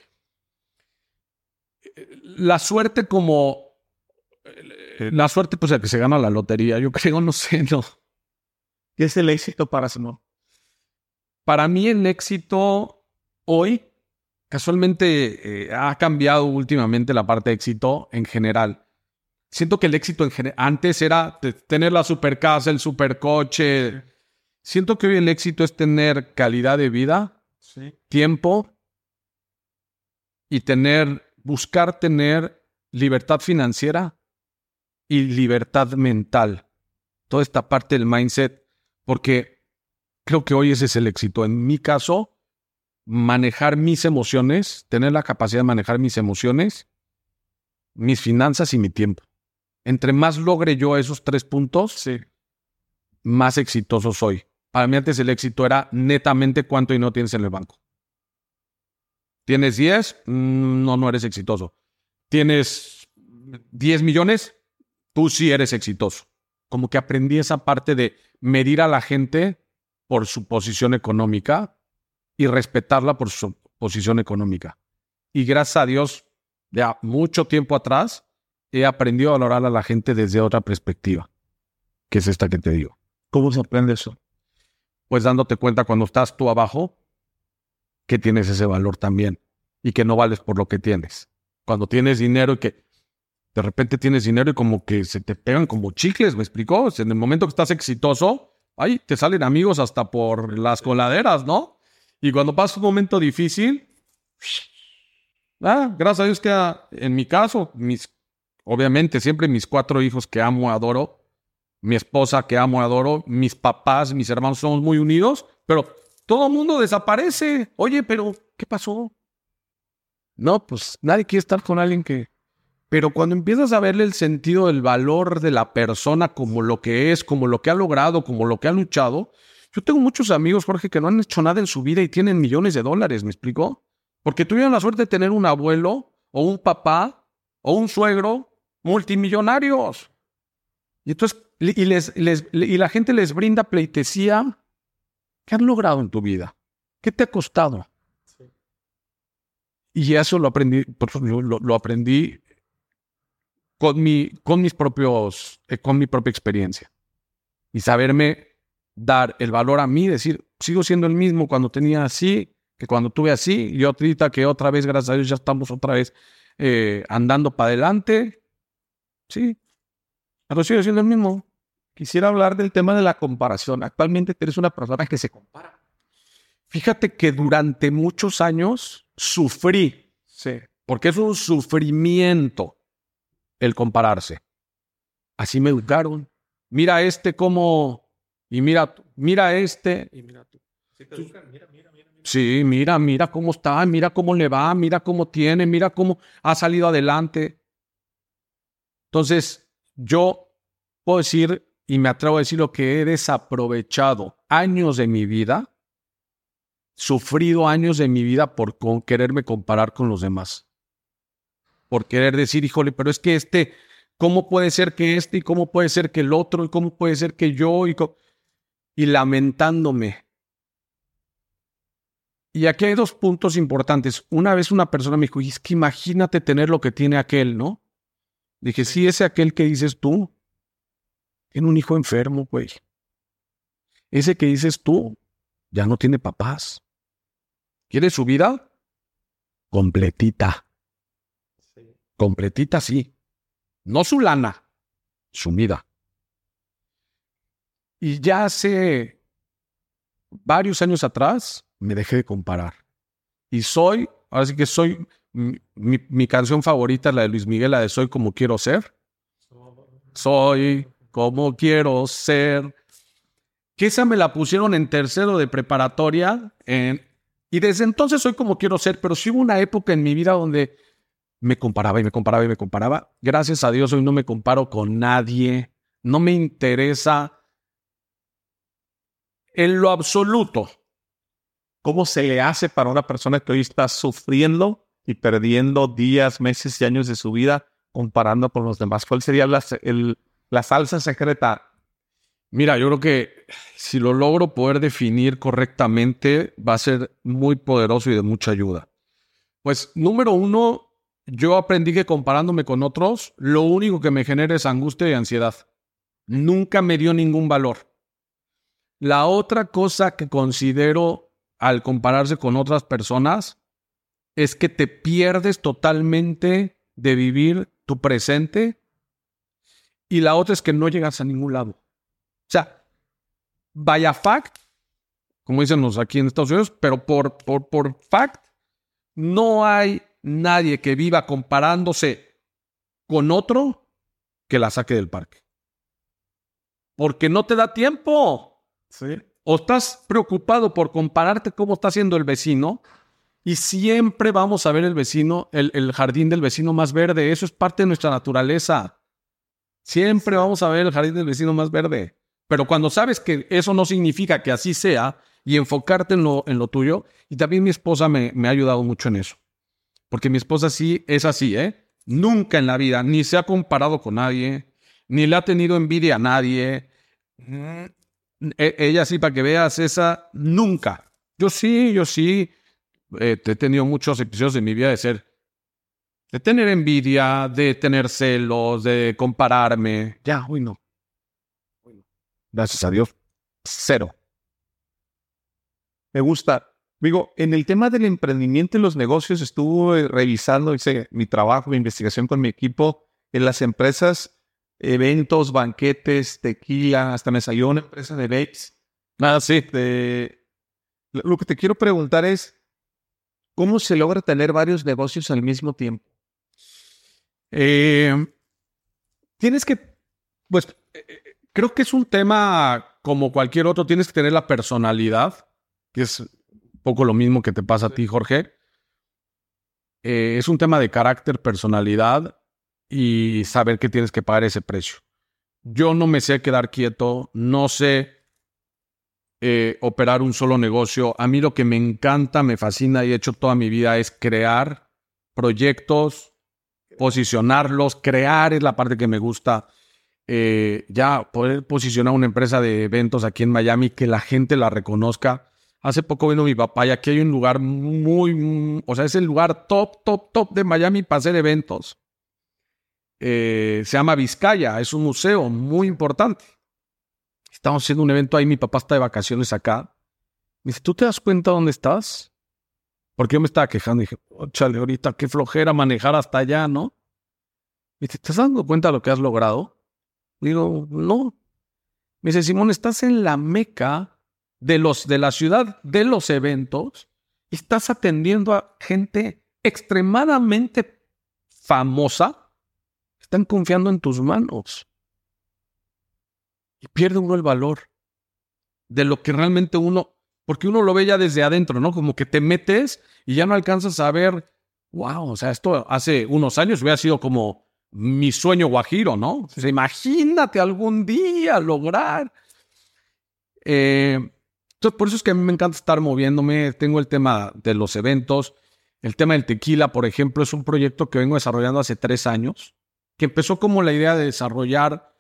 la suerte como... La suerte, pues, el que se gana la lotería. Yo [laughs] creo, no sé, no. ¿Qué es el éxito para Simón? Para mí el éxito hoy, casualmente, eh, ha cambiado últimamente la parte de éxito en general. Siento que el éxito en general, antes era tener la super casa, el super coche. Siento que hoy el éxito es tener calidad de vida, tiempo y tener, buscar tener libertad financiera y libertad mental. Toda esta parte del mindset, porque creo que hoy ese es el éxito. En mi caso, manejar mis emociones, tener la capacidad de manejar mis emociones, mis finanzas y mi tiempo. Entre más logre yo esos tres puntos, más exitoso soy. Para mí antes el éxito era netamente cuánto y no tienes en el banco. ¿Tienes 10? Mm, no, no eres exitoso. ¿Tienes 10 millones? Tú sí eres exitoso. Como que aprendí esa parte de medir a la gente por su posición económica y respetarla por su posición económica. Y gracias a Dios, ya mucho tiempo atrás, he aprendido a valorar a la gente desde otra perspectiva, que es esta que te digo. ¿Cómo se aprende eso? pues dándote cuenta cuando estás tú abajo que tienes ese valor también y que no vales por lo que tienes. Cuando tienes dinero y que de repente tienes dinero y como que se te pegan como chicles, ¿me explicó? en el momento que estás exitoso, ahí te salen amigos hasta por las coladeras, ¿no? Y cuando pasa un momento difícil, ah, gracias a Dios que en mi caso, mis, obviamente siempre mis cuatro hijos que amo, adoro, mi esposa que amo adoro, mis papás, mis hermanos somos muy unidos, pero todo el mundo desaparece. Oye, pero ¿qué pasó? No, pues nadie quiere estar con alguien que... Pero cuando empiezas a verle el sentido del valor de la persona como lo que es, como lo que ha logrado, como lo que ha luchado, yo tengo muchos amigos, Jorge, que no han hecho nada en su vida y tienen millones de dólares, ¿me explicó? Porque tuvieron la suerte de tener un abuelo o un papá o un suegro multimillonarios. Y entonces y, les, y la gente les brinda pleitesía. ¿Qué han logrado en tu vida? ¿Qué te ha costado? Y eso lo aprendí, lo, lo aprendí con, mi, con mis propios, eh, con mi propia experiencia. Y saberme dar el valor a mí, decir, sigo siendo el mismo cuando tenía así, que cuando tuve así, y ahorita que otra vez, gracias a Dios, ya estamos otra vez eh, andando para adelante. Sí, pero sigo siendo el mismo. Quisiera hablar del tema de la comparación. Actualmente eres una persona que se compara. Fíjate que durante muchos años sufrí, sí, porque es un sufrimiento el compararse. Así me educaron. Mira este como, y mira, mira este, y mira tú. Sí, mira, mira cómo está, mira cómo le va, mira cómo tiene, mira cómo ha salido adelante. Entonces, yo puedo decir y me atrevo a decir lo que he desaprovechado años de mi vida, sufrido años de mi vida por quererme comparar con los demás. Por querer decir, híjole, pero es que este, ¿cómo puede ser que este y cómo puede ser que el otro y cómo puede ser que yo y, y lamentándome. Y aquí hay dos puntos importantes. Una vez una persona me dijo, y es que imagínate tener lo que tiene aquel, ¿no? Dije, sí, ese aquel que dices tú, tiene un hijo enfermo, güey. Ese que dices tú ya no tiene papás. ¿Quiere su vida? Completita. Completita, sí. No su lana, su vida. Y ya hace varios años atrás me dejé de comparar. Y soy, ahora sí que soy, mi, mi canción favorita es la de Luis Miguel, la de Soy como quiero ser. Soy cómo quiero ser. Que esa me la pusieron en tercero de preparatoria. y desde entonces soy como quiero ser, pero sí hubo una época en mi vida donde me comparaba y me comparaba y me comparaba. Gracias a Dios hoy no me comparo con nadie. No me interesa en lo absoluto. ¿Cómo se le hace para una persona que hoy está sufriendo y perdiendo días, meses y años de su vida comparando con los demás? ¿Cuál sería el, la salsa secreta. Mira, yo creo que si lo logro poder definir correctamente, va a ser muy poderoso y de mucha ayuda. Pues número uno, yo aprendí que comparándome con otros, lo único que me genera es angustia y ansiedad. Nunca me dio ningún valor. La otra cosa que considero al compararse con otras personas es que te pierdes totalmente de vivir tu presente y la otra es que no llegas a ningún lado. O sea, vaya fact, como dicen los aquí en Estados Unidos, pero por, por, por fact, no hay nadie que viva comparándose con otro que la saque del parque. Porque no te da tiempo. Sí. O estás preocupado por compararte cómo está haciendo el vecino y siempre vamos a ver el vecino, el, el jardín del vecino más verde. Eso es parte de nuestra naturaleza. Siempre vamos a ver el jardín del vecino más verde. Pero cuando sabes que eso no significa que así sea y enfocarte en lo, en lo tuyo, y también mi esposa me, me ha ayudado mucho en eso. Porque mi esposa sí es así, ¿eh? Nunca en la vida, ni se ha comparado con nadie, ni le ha tenido envidia a nadie. E- Ella sí, para que veas esa, nunca. Yo sí, yo sí. eh, he tenido muchos episodios de mi vida de ser, de tener envidia, de tener celos, de compararme. Ya, uy, no. Gracias a Dios. Cero. Me gusta. Digo, en el tema del emprendimiento y los negocios estuve revisando, hice mi trabajo, mi investigación con mi equipo en las empresas, eventos, banquetes, tequila, hasta me salió una empresa de vapes. Nada, sí. Este, lo que te quiero preguntar es, ¿cómo se logra tener varios negocios al mismo tiempo? Eh, tienes que, pues, eh, eh, creo que es un tema como cualquier otro, tienes que tener la personalidad, que es un poco lo mismo que te pasa a ti, Jorge. Eh, es un tema de carácter, personalidad y saber que tienes que pagar ese precio. Yo no me sé quedar quieto, no sé eh, operar un solo negocio. A mí lo que me encanta, me fascina y he hecho toda mi vida es crear proyectos, posicionarlos, crear es la parte que me gusta. Eh, ya poder posicionar una empresa de eventos aquí en Miami que la gente la reconozca. Hace poco vino mi papá y aquí hay un lugar muy, muy- o sea, es el lugar top, top, top de Miami para hacer eventos. Eh, se llama Vizcaya, es un museo muy importante. Estamos haciendo un evento ahí, mi papá está de vacaciones acá. Me dice, ¿tú te das cuenta dónde estás? Porque yo me estaba quejando y dije, chale, ahorita qué flojera manejar hasta allá, ¿no? Me dice, ¿te estás dando cuenta de lo que has logrado? Digo, no. Me dice, Simón, estás en la meca de, los, de la ciudad de los eventos y estás atendiendo a gente extremadamente famosa. Están confiando en tus manos. Y pierde uno el valor de lo que realmente uno, porque uno lo ve ya desde adentro, ¿no? Como que te metes y ya no alcanzas a ver, wow, o sea, esto hace unos años hubiera sido como mi sueño guajiro, ¿no? O sea, imagínate algún día lograr. Eh, entonces, por eso es que a mí me encanta estar moviéndome. Tengo el tema de los eventos. El tema del tequila, por ejemplo, es un proyecto que vengo desarrollando hace tres años, que empezó como la idea de desarrollar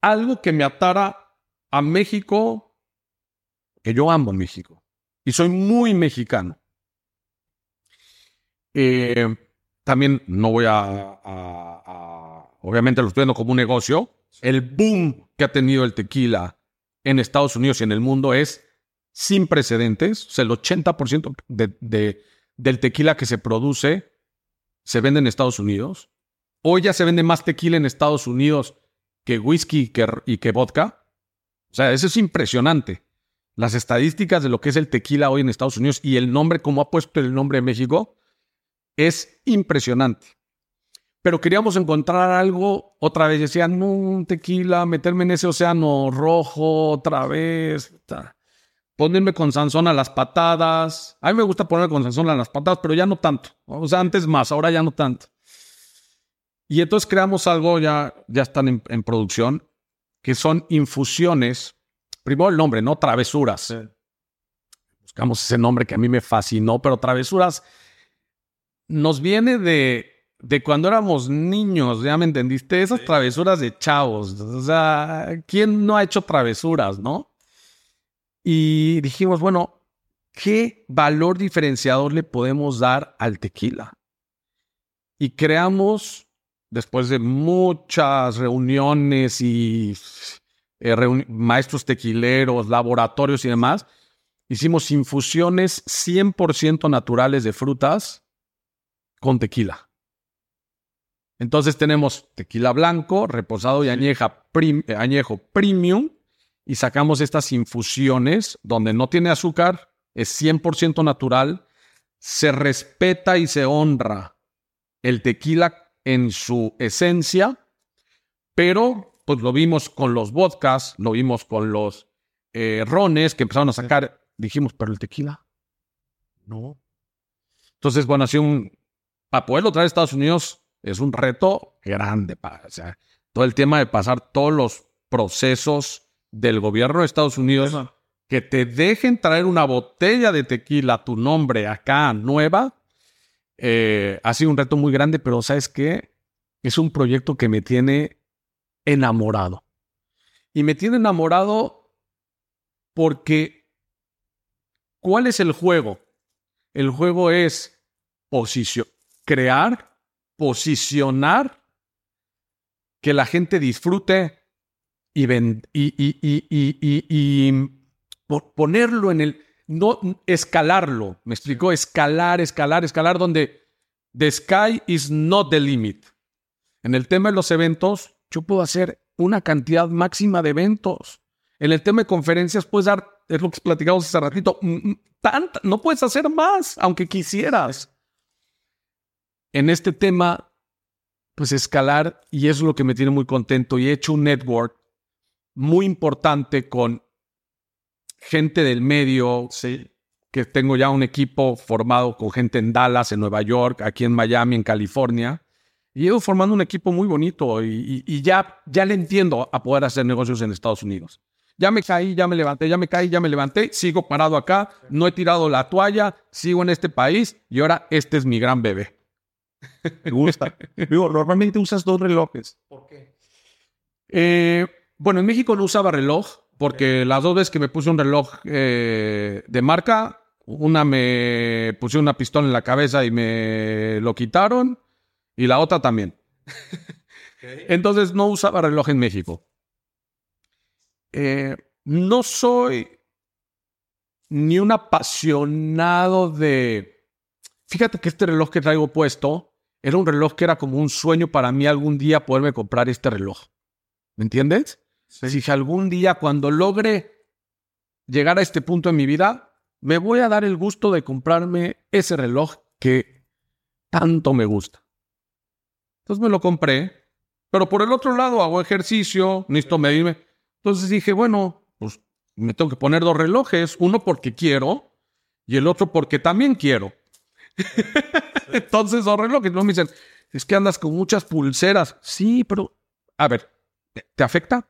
algo que me atara a México, que yo amo México y soy muy mexicano. Eh, también no voy a, obviamente lo estoy viendo como un negocio. El boom que ha tenido el tequila en Estados Unidos y en el mundo es sin precedentes. O sea, el 80% de, de- del tequila que se produce se vende en Estados Unidos. Hoy ya se vende más tequila en Estados Unidos que whisky y que vodka. O sea, eso es impresionante. Las estadísticas de lo que es el tequila hoy en Estados Unidos y el nombre, como ha puesto el nombre de México, es impresionante. Pero queríamos encontrar algo, otra vez decían, no, tequila, meterme en ese océano rojo otra vez, ponerme con Sansón a las patadas. A mí me gusta ponerme con Sansón a las patadas, pero ya no tanto. O sea, antes más, ahora ya no tanto. Y entonces creamos algo, ya, ya están en, en producción, que son infusiones. Primero el nombre, ¿no? Travesuras. Buscamos ese nombre que a mí me fascinó, pero travesuras nos viene de, de cuando éramos niños, ya me entendiste, esas travesuras de chavos. O sea, ¿quién no ha hecho travesuras, no? Y dijimos, bueno, ¿qué valor diferenciador le podemos dar al tequila? y creamos, después de muchas reuniones y eh, reuni- maestros tequileros, laboratorios y demás, hicimos infusiones 100% naturales de frutas con tequila. Entonces tenemos tequila blanco, reposado y añeja prim- eh, añejo premium y sacamos estas infusiones donde no tiene azúcar, es 100% natural, se respeta y se honra el tequila en su esencia, pero pues lo vimos con los vodkas, lo vimos con los eh, rones que empezaron a sacar, dijimos, pero el tequila, no. Entonces, bueno, así un, para poderlo traer a Estados Unidos es un reto grande, pa, o sea, todo el tema de pasar todos los procesos del gobierno de Estados Unidos que te dejen traer una botella de tequila a tu nombre acá nueva, eh, ha sido un reto muy grande, pero ¿sabes qué? Es un proyecto que me tiene enamorado. Y me tiene enamorado porque ¿cuál es el juego? El juego es posicio crear, posicionar, que la gente disfrute y, y, y- y- po- ponerlo en el, no escalarlo, me explicó, escalar, escalar, escalar, donde the sky is not the limit. En el tema de los eventos, yo puedo hacer una cantidad máxima de eventos. En el tema de conferencias, puedes dar, es lo que platicamos hace ratito, mm, mm, tanta- no puedes hacer más, aunque quisieras. En este tema, pues escalar, y eso es lo que me tiene muy contento, y he hecho un network muy importante con gente del medio, que tengo ya un equipo formado con gente en Dallas, en Nueva York, aquí en Miami, en California. Y he ido formando un equipo muy bonito y, y- y ya, ya le entiendo a poder hacer negocios en Estados Unidos. Ya me caí, ya me levanté, ya me caí, ya me levanté, sigo parado acá, no he tirado la toalla, sigo en este país y ahora este es mi gran bebé. [laughs] Me gusta. Digo, normalmente usas dos relojes. ¿Por qué? Eh, bueno, en México no usaba reloj porque las dos veces que me puse un reloj eh, de marca, una me puse una pistola en la cabeza y me lo quitaron y la otra también. [laughs] Entonces no usaba reloj en México. Eh, no soy ni un apasionado de... Fíjate que este reloj que traigo puesto era un reloj que era como un sueño para mí algún día poderme comprar este reloj. ¿Me entiendes? Dije, algún día cuando logre llegar a este punto en mi vida, me voy a dar el gusto de comprarme ese reloj que tanto me gusta. Entonces me lo compré, pero por el otro lado hago ejercicio, necesito medirme. Entonces dije, bueno, pues me tengo que poner dos relojes, uno porque quiero y el otro porque también quiero. [laughs] Entonces dos relojes, no me dicen, es que andas con muchas pulseras. Sí, pero, a ver, ¿te- ¿te afecta?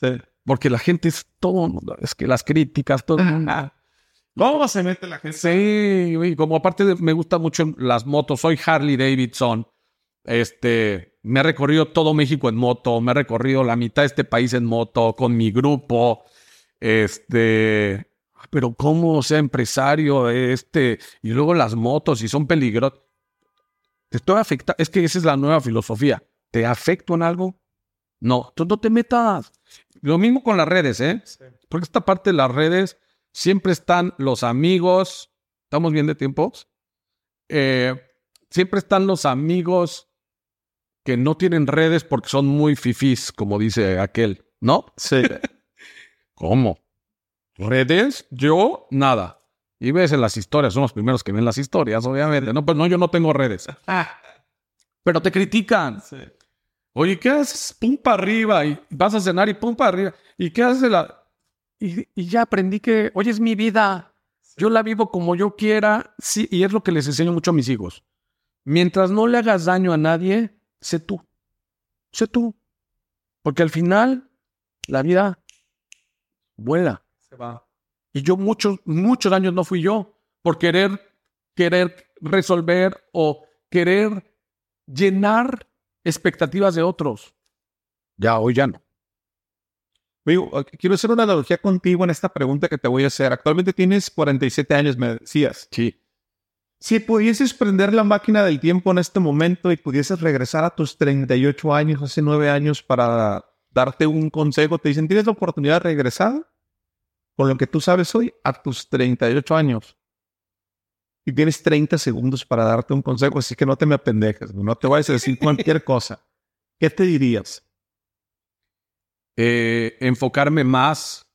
Sí. Porque la gente es todo, es que las críticas, todo. ¿Cómo se mete la gente? Sí, güey, como aparte de- me gustan mucho las motos, soy Harley Davidson. Este, me he recorrido todo México en moto, me he recorrido la mitad de este país en moto con mi grupo. Este, pero cómo sea empresario, este, y luego las motos y son peligrosas. Te estoy afectando, es que esa es la nueva filosofía. ¿Te afecto en algo? No, tú no te metas. Lo mismo con las redes, ¿eh? Porque esta parte de las redes siempre están los amigos. ¿Estamos bien de tiempos? Eh, siempre están los amigos que no tienen redes porque son muy fifís, como dice aquel, ¿no? Sí. [laughs] ¿Cómo? ¿Redes? Yo, nada. Y ves en las historias, son los primeros que ven las historias, obviamente. No, pues no, yo no tengo redes. Pero te critican. sí. Oye, ¿qué haces? Pum para arriba y vas a cenar y pum para arriba. ¿Y qué haces? La... Y, y ya aprendí que, oye, es mi vida. Yo la vivo como yo quiera. Sí, y es lo que les enseño mucho a mis hijos. Mientras no le hagas daño a nadie, sé tú. Sé tú. Porque al final, la vida vuela. Se va. Y yo muchos, muchos años no fui yo por querer, querer resolver o querer llenar expectativas de otros. Ya, hoy ya no. Digo, quiero hacer una analogía contigo en esta pregunta que te voy a hacer. Actualmente tienes 47 años, me decías. Sí. Si pudieses prender la máquina del tiempo en este momento y pudieses regresar a tus 38 años, hace 9 años, para darte un consejo, te dicen, tienes la oportunidad de regresar con lo que tú sabes hoy a tus 38 años. Y tienes 30 segundos para darte un consejo, así que no te me apendejes, no te vayas a decir cualquier cosa. ¿Qué te dirías? Eh, enfocarme más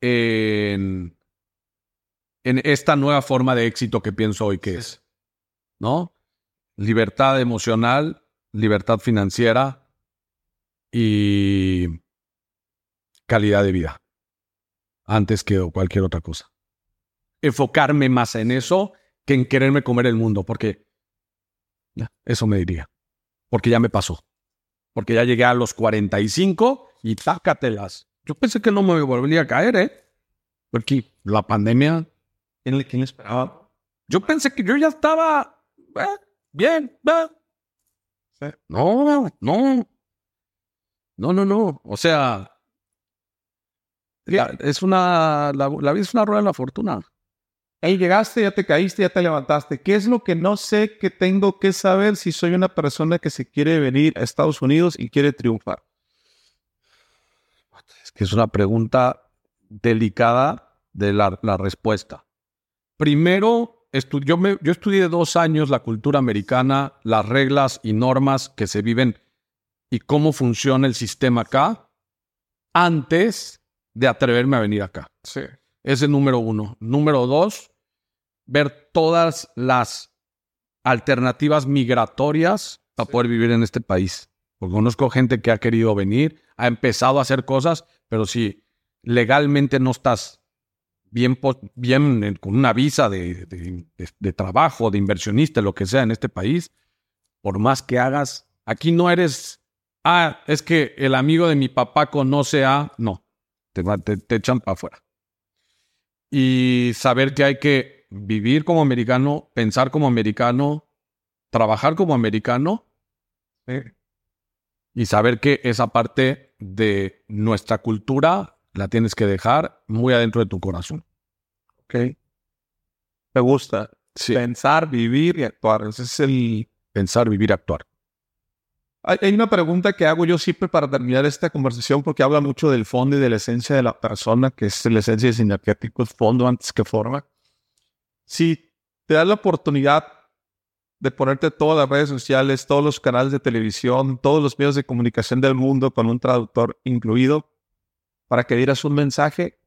en, en esta nueva forma de éxito que pienso hoy que es, ¿no? Libertad emocional, libertad financiera y calidad de vida, antes que cualquier otra cosa. Enfocarme más en eso que en quererme comer el mundo, porque eso me diría, porque ya me pasó, porque ya llegué a los 45 y tácatelas. Yo pensé que no me volvería a caer, ¿eh? Porque la pandemia ¿Quién le, quién esperaba? Yo pensé que yo ya estaba eh, bien. eh. No, no. No, no, no. O sea, la- es una. La, la vida es una rueda de la fortuna. Ahí llegaste, ya te caíste, ya te levantaste. ¿Qué es lo que no sé que tengo que saber si soy una persona que se quiere venir a Estados Unidos y quiere triunfar? Es que es una pregunta delicada de la, la respuesta. Primero, estu- yo, me- yo estudié dos años la cultura americana, las reglas y normas que se viven y cómo funciona el sistema acá, antes de atreverme a venir acá. Sí. Ese es número uno. Número dos, ver todas las alternativas migratorias para poder vivir en este país. Porque conozco gente que ha querido venir, ha empezado a hacer cosas, pero si legalmente no estás bien, bien en- con una visa de, de- de- de trabajo, de inversionista, lo que sea en este país, por más que hagas, aquí no eres, ah, es que el amigo de mi papá conoce a, no, te, te, te echan para afuera. Y saber que hay que vivir como americano, pensar como americano, trabajar como americano y saber que esa parte de nuestra cultura la tienes que dejar muy adentro de tu corazón. Ok. Me gusta. Sí. Pensar, vivir y actuar. Ese es el... Pensar, vivir, actuar. Hay, una pregunta que hago yo siempre para terminar esta conversación porque habla mucho del fondo y de la esencia de la persona, que es la esencia de sinergético, es fondo antes que forma. Si te das la oportunidad de ponerte todas las redes sociales, todos los canales de televisión, todos los medios de comunicación del mundo con un traductor incluido, para que dieras un mensaje,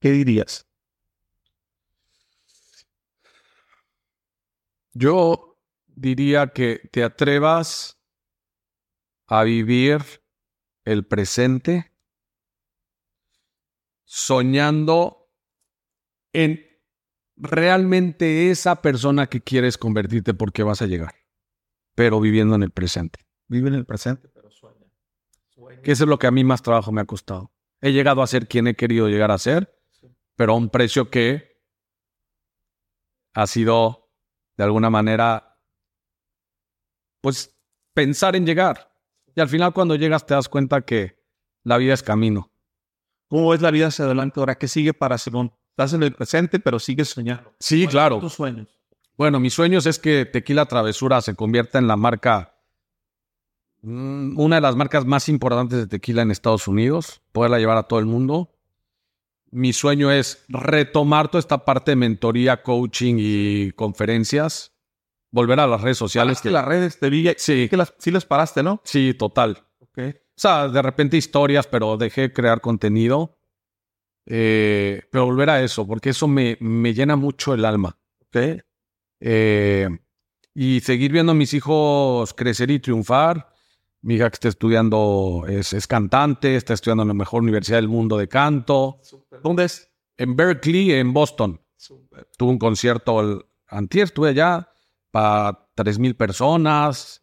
¿qué dirías? Yo diría que te atrevas a vivir el presente soñando en realmente esa persona que quieres convertirte porque vas a llegar, pero viviendo en el presente. Vive en el presente, pero sueña. Que eso es lo que a mí más trabajo me ha costado. He llegado a ser quien he querido llegar a ser, pero a un precio que ha sido, de alguna manera, pues pensar en llegar. Y al final cuando llegas te das cuenta que la vida es camino. ¿Cómo ves la vida hacia adelante ahora? ¿Qué sigue para Simón? Estás en el presente, pero sigues soñando. Sí, claro. Tus sueños. Bueno, mis sueños es que Tequila Travesura se convierta en la marca, mm, una de las marcas más importantes de tequila en Estados Unidos, poderla llevar a todo el mundo. Mi sueño es retomar toda esta parte de mentoría, coaching y conferencias, volver a las redes sociales. Paraste las redes, te vi. Sí, Que las, sí las paraste, ¿no? sí, total. Ok. O sea, de repente historias, pero dejé de crear contenido. Eh, pero volver a eso, porque eso me, me llena mucho el alma. Ok. Eh, y seguir viendo a mis hijos crecer y triunfar. Mi hija que está estudiando es, es cantante, está estudiando en la mejor universidad del mundo de canto. ¿Dónde es? En Berkeley, en Boston. Tuve un concierto el antier, estuve allá para 3.000 personas.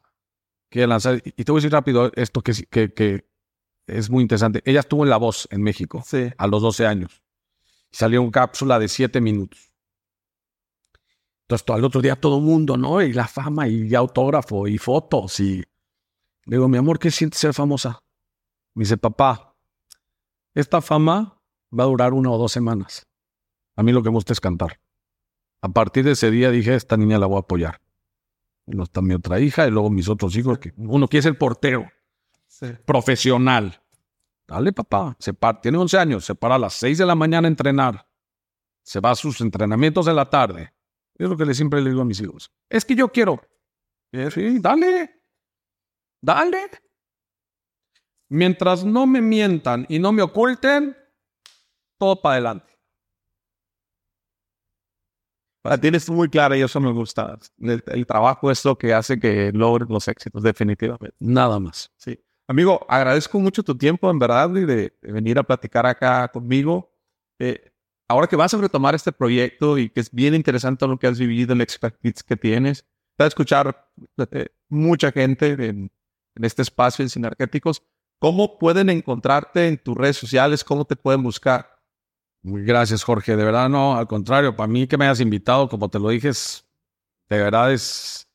Que lanzar, y te voy a decir rápido esto que, que es muy interesante. Ella estuvo en La Voz en México Sí. a los 12 años. Y salió una cápsula de 7 minutos. Entonces, todo- al otro día todo el mundo, ¿no? Y la fama y autógrafo y fotos. Y le digo, mi amor, ¿qué sientes ser famosa? Me dice, papá, esta fama va a durar una o dos semanas. A mí lo que me gusta es cantar. A partir de ese día dije, esta niña la voy a apoyar. No está mi otra hija y luego mis otros hijos, que uno quiere ser portero, profesional. Dale, papá. Se para, tiene 11 años, se para a las 6 de la mañana a entrenar. Se va a sus entrenamientos de la tarde. Es lo que le siempre le digo a mis hijos. Es que yo quiero. Sí, dale. Dale. Mientras no me mientan y no me oculten, todo para adelante. La tienes muy clara y eso me gusta. El, el trabajo es lo que hace que logres los éxitos, definitivamente. Nada más. Sí. Amigo, agradezco mucho tu tiempo, en verdad, y de, de venir a platicar acá conmigo. Eh, ahora que vas a retomar este proyecto y que es bien interesante lo que has vivido, el expertise que tienes, te va a escuchar eh, mucha gente en, en este espacio en Sinergéticos. ¿Cómo pueden encontrarte en tus redes sociales? ¿Cómo te pueden buscar? Gracias, Jorge. De verdad, no, al contrario, para mí que me hayas invitado, como te lo dije, es- de verdad es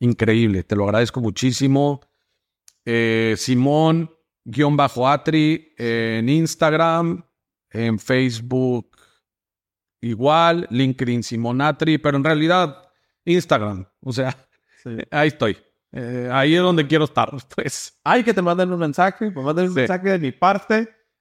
increíble. Te lo agradezco muchísimo. Eh, Simón, guion bajo Atri, en Instagram, en Facebook, igual, LinkedIn Simón Atri, pero en realidad, Instagram. O sea, [laughs] ahí estoy. Eh, ahí es donde quiero estar, [laughs] pues. Hay que te manden un mensaje, me manden un Sí. mensaje de mi parte.